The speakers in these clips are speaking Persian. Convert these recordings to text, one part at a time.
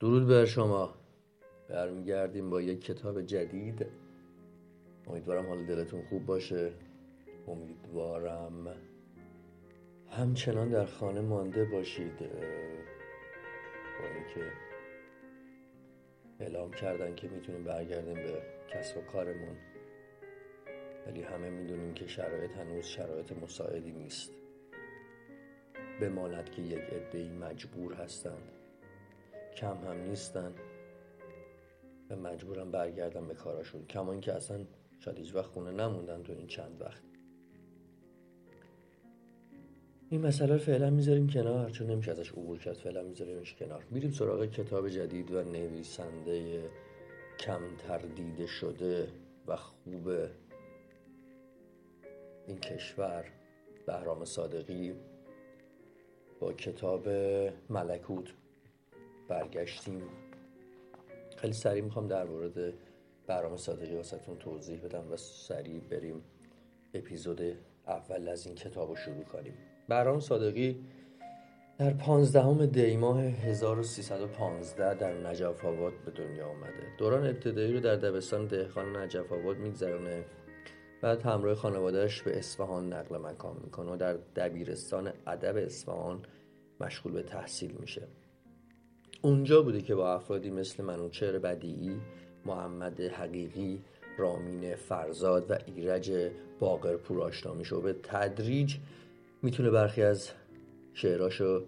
درود بر شما. برمیگردیم با یک کتاب جدید. امیدوارم حال دلتون خوب باشه. امیدوارم همچنان در خانه مانده باشید. با اینکه اعلام کردن که می‌تونیم برگردیم به کسب و کارمون. ولی همه می‌دونیم که شرایط هنوز شرایط مساعدی نیست. بماند که یک عدهای مجبور هستند. کم هم نیستن و مجبورم برگردم به کاراشون. کمان که اصلا شاید هیچ وقت خونه نموندن تو این چند وقت. این مسئله رو فعلا می‌ذاریم کنار چون نمیشه ازش عبور کرد. فعلا میذاریمش کنار. میریم سراغ کتاب جدید و نویسنده کمتر دیده شده و خوب این کشور بهرام صادقی با کتاب ملکوت. برگشتیم. خیلی سریع می‌خوام در مورد برنامه صادقی واسهتون توضیح بدم و سریع بریم اپیزود اول از این کتاب رو شروع کنیم. برام صادقی در پانزدهم دی ماه 1315 در نجف آباد به دنیا آمده دوران ابتدایی رو در دبستان دهخان نجف آباد میگذرونه. بعد همراه خانوادهش به اصفهان نقل مکان می‌کنه و در دبیرستان ادب اصفهان مشغول به تحصیل میشه. اونجا بوده که با افرادی مثل منوچهر بدیعی محمد حقیقی رامین فرزاد و ایرج باقرپور آشنا میشه و به تدریج می‌تونه برخی از شعراشو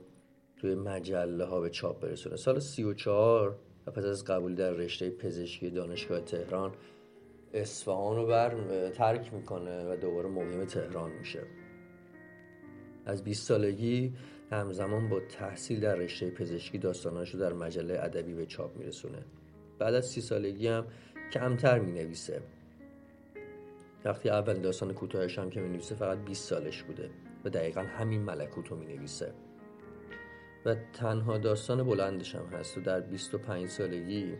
توی مجله ها به چاپ برسونه. سال سی و چهار و پس از قبول در رشته پزشکی دانشگاه تهران اصفهان رو بر ترک می‌کنه و دوباره مقیم تهران میشه. از 20 سالگی همزمان با تحصیل در رشته پزشکی داستاناشو در مجله ادبی به چاپ میرسونه. بعد از سی سالگی هم کمتر می‌نویسه. وقتی اول داستان کوتاهش هم که می‌نویسه فقط 20 سالش بوده و دقیقا همین ملکوت رو می‌نویسه. و تنها داستان بلندش هم هست و در 25 سالگی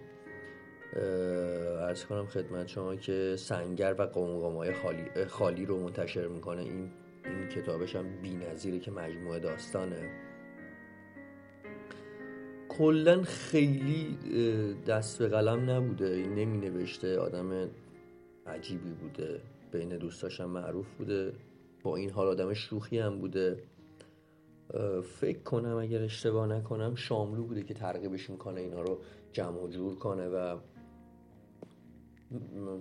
ارز کنم خدمت شما که سنگر و قمقمای خالی, خالی رو منتشر می‌کنه. این این کتابش هم بی نظیره که مجموعه داستانه. کلا خیلی دست به قلم نبوده. نمی نوشته آدم عجیبی بوده. بین دوستاشم معروف بوده. با این حال آدم شوخی هم بوده. فکر کنم اگر اشتباه نکنم شاملو بوده که ترغیبش می‌کنه اینا رو جمع و جور کنه و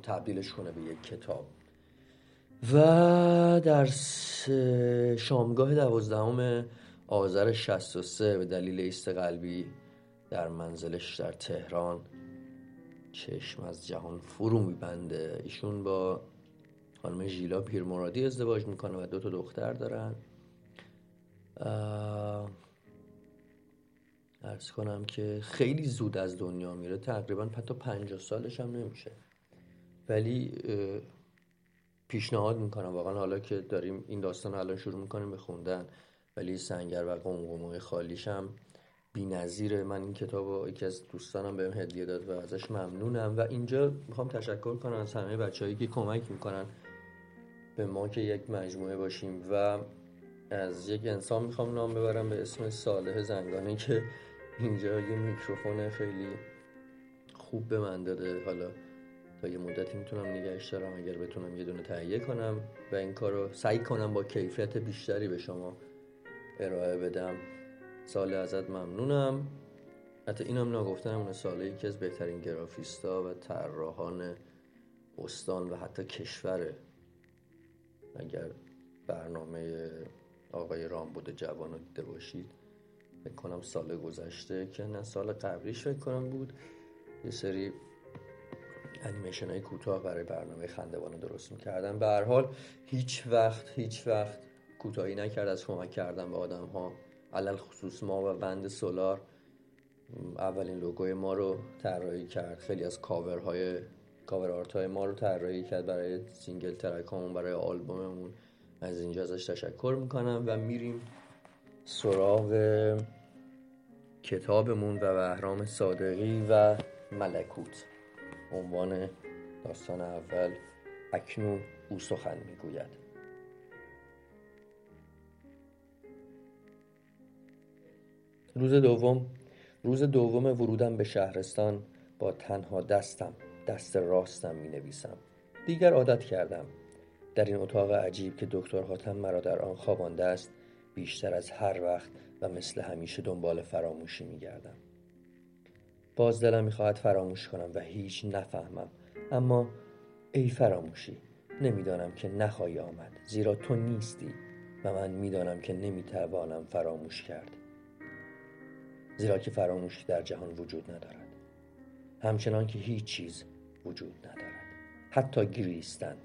تبدیلش کنه به یک کتاب. و در شامگاه دوازدهم آذر 63 به دلیل ایست قلبی در منزلش در تهران چشم از جهان فرو میبنده. ایشون با خانم ژیلا پیرمرادی ازدواج می‌کنه و دو تا دختر دارن. ارز کنم که خیلی زود از دنیا میره. تقریبا حتی پنجاه سالش هم نمیشه. ولی پیشنهاد می‌کنم. واقعا حالا که داریم این داستان الان شروع می‌کنیم به خوندن ولی سنگر و قمقمه خالیش هم بی نظیره من این کتاب رو یکی از دوستانم بهم هدیه داد و ازش ممنونم. و اینجا می‌خوام تشکر کنم از همه بچههایی که کمک می‌کنن به ما که یک مجموعه باشیم. و از یک انسان می‌خوام نام ببرم به اسم صالح زنگانه که اینجا یه میکروفون خیلی خوب به من داده. حالا تا یه مدتی می‌تونم نگهش دارم اگر بتونم یه دونه تهیه کنم و این کار رو سعی کنم با کیفیت بیشتری به شما ارائه بدم. سال ازت ممنونم. حتی اینم نگفتم اون ساله یکی از بهترین گرافیستا و طراحان استان و حتی کشوره اگر برنامه آقای رامبود جوان رو دیده باشید فکر کنم سال گذشته که نه سال قبلیش فکر کنم بود یه سری انیمیشن های کوتاه برای برنامه خندوانه درست می‌کردن. به هر حال هیچ وقت هیچ وقت کوتاهی نکرد از کمک کردن به آدم ها علل خصوص ما و بند سولار اولین لوگوی ما رو طراحی کرد. خیلی از کاورهای cover art های ما رو طراحی کرد برای single track برای آلبوممون. از اینجا ازش تشکر می‌کنم و میریم سراغ کتابمون و بهرام صادقی و ملکوت. عنوان داستان اول اکنون او سخن می‌گوید. روز دوم روز دوم ورودم به شهرستان با تنها دستم دست راستم می نویسم دیگر عادت کردم. در این اتاق عجیب که دکتر حاتم مرا در آن خوابانده است بیشتر از هر وقت و مثل همیشه دنبال فراموشی می گردم باز دلم می‌خواهد فراموش کنم و هیچ نفهمم. اما ای فراموشی نمی‌دانم که نخواهی آمد زیرا تو نیستی و من می‌دانم که نمی‌توانم فراموش کرد. زیرا که فراموشی در جهان وجود ندارد. همچنان که هیچ چیز وجود ندارد. حتی گریستن.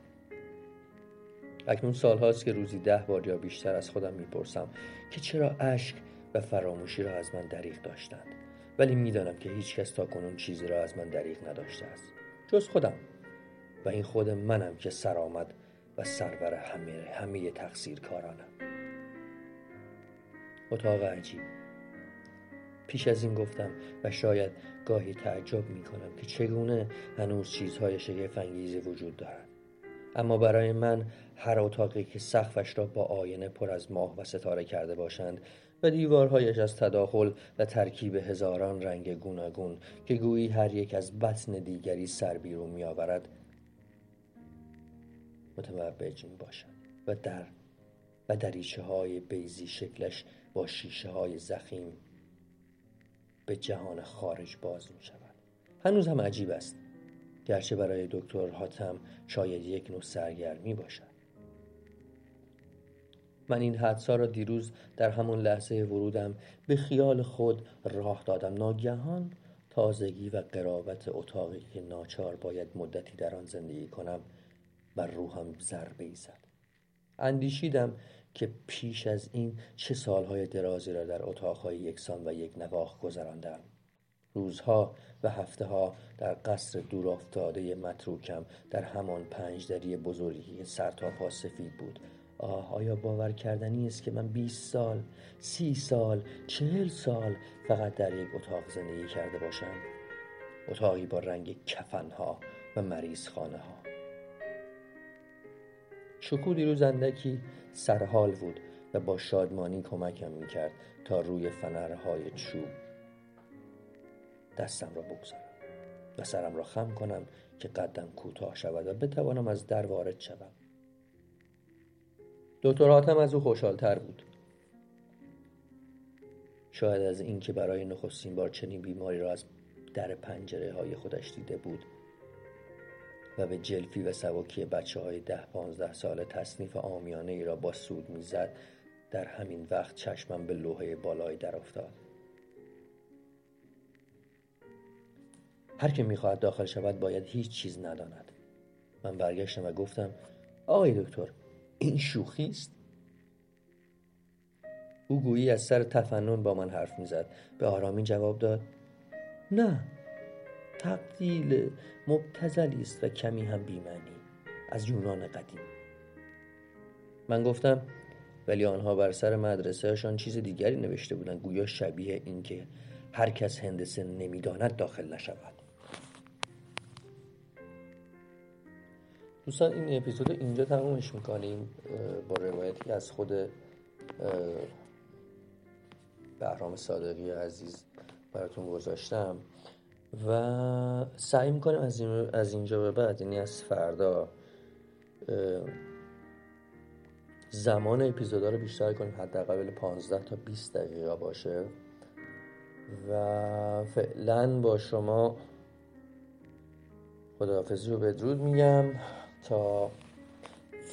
اکنون سالهاست که روزی ده بار یا بیشتر از خودم می‌پرسم که چرا اشک و فراموشی را از من دریغ داشتند؟ ولی می‌دانم که هیچ کس تا کنون چیزی را از من دریغ نداشته است. جز خودم. و این خود منم که سرآمد و سرور همه همه تقصیر کارانم اتاق عجیب. پیش از این گفتم و شاید گاهی تعجب می کنم که چگونه هنوز چیزهای شگفت انگیزی وجود دارد. اما برای من هر اتاقی که سقفش را با آینه پر از ماه و ستاره کرده باشند و دیوارهایش از تداخل و ترکیب هزاران رنگ گوناگون که گویی هر یک از بطن دیگری سر بیرون می آورد متوجه می باشد و در و دریچه های بیزی شکلش با شیشه های زخیم به جهان خارج باز می شود هنوز هم عجیب است. گرچه برای دکتر حاتم شاید یک نوع سرگرمی باشد. من این حدسا را دیروز در همون لحظه ورودم به خیال خود راه دادم. ناگهان تازگی و قرابت اتاقی که ناچار باید مدتی در آن زندگی کنم بر روحم ضربه زد. اندیشیدم که پیش از این چه سالهای درازی را در اتاقهای یکسان و یک نواخ گذراندم. روزها و هفته ها در قصر دور افتاده متروکم در همان پنجدری بزرگی سر تا پا سفید بود. آه آیا باور کردنی است که من 20 سال سی سال چهل سال فقط در یک اتاق زندگی کرده باشم؟ اتاقی با رنگ کفنها و مریض خانه ها شکو دیروز اندکی سرحال بود و با شادمانی کمکم می‌کرد تا روی فنرهای چوب دستم را بگذارم و سرم را خم کنم که قدم کوتاه شود و بتوانم از در وارد شوم دکتر حاتم از او خوشحالتر بود. شاید از اینکه برای نخستین بار چنین بیماری را از در پنجره های خودش دیده بود و به جلفی و سواکی بچه های ده پانزده سال تصنیف آمیانه ای را با سود می‌زد در همین وقت چشمم به لوحه بالای در افتاد هر که می‌خواهد داخل شود باید هیچ چیز نداند. من برگشتم و گفتم آقای دکتر این شوخی است؟ او گویی از سر تفنن با من حرف می‌زد. به آرامی جواب داد نه تبدیل مبتزلی است و کمی هم بیمعنی. از یونان قدیم. من گفتم ولی آنها بر سر مدرسهشان چیز دیگری نوشته بودند. گویا شبیه اینکه هر کس هندسه نمی‌داند داخل نشود. دوستان این اپیزود اینجا تمومش می‌کنیم. با روایتی از خود بهرام صادقی عزیز براتون گذاشتم و سعی می‌کنیم از, این از اینجا به بعد یعنی از فردا زمان اپیزودا رو بیشتر کنیم. حداقل 15 تا 20 دقیقه باشه. و فعلا با شما خداحافظی و بدرود میگم. تا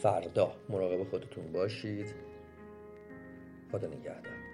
فردا مراقب خودتون باشید. خدا نگهدار.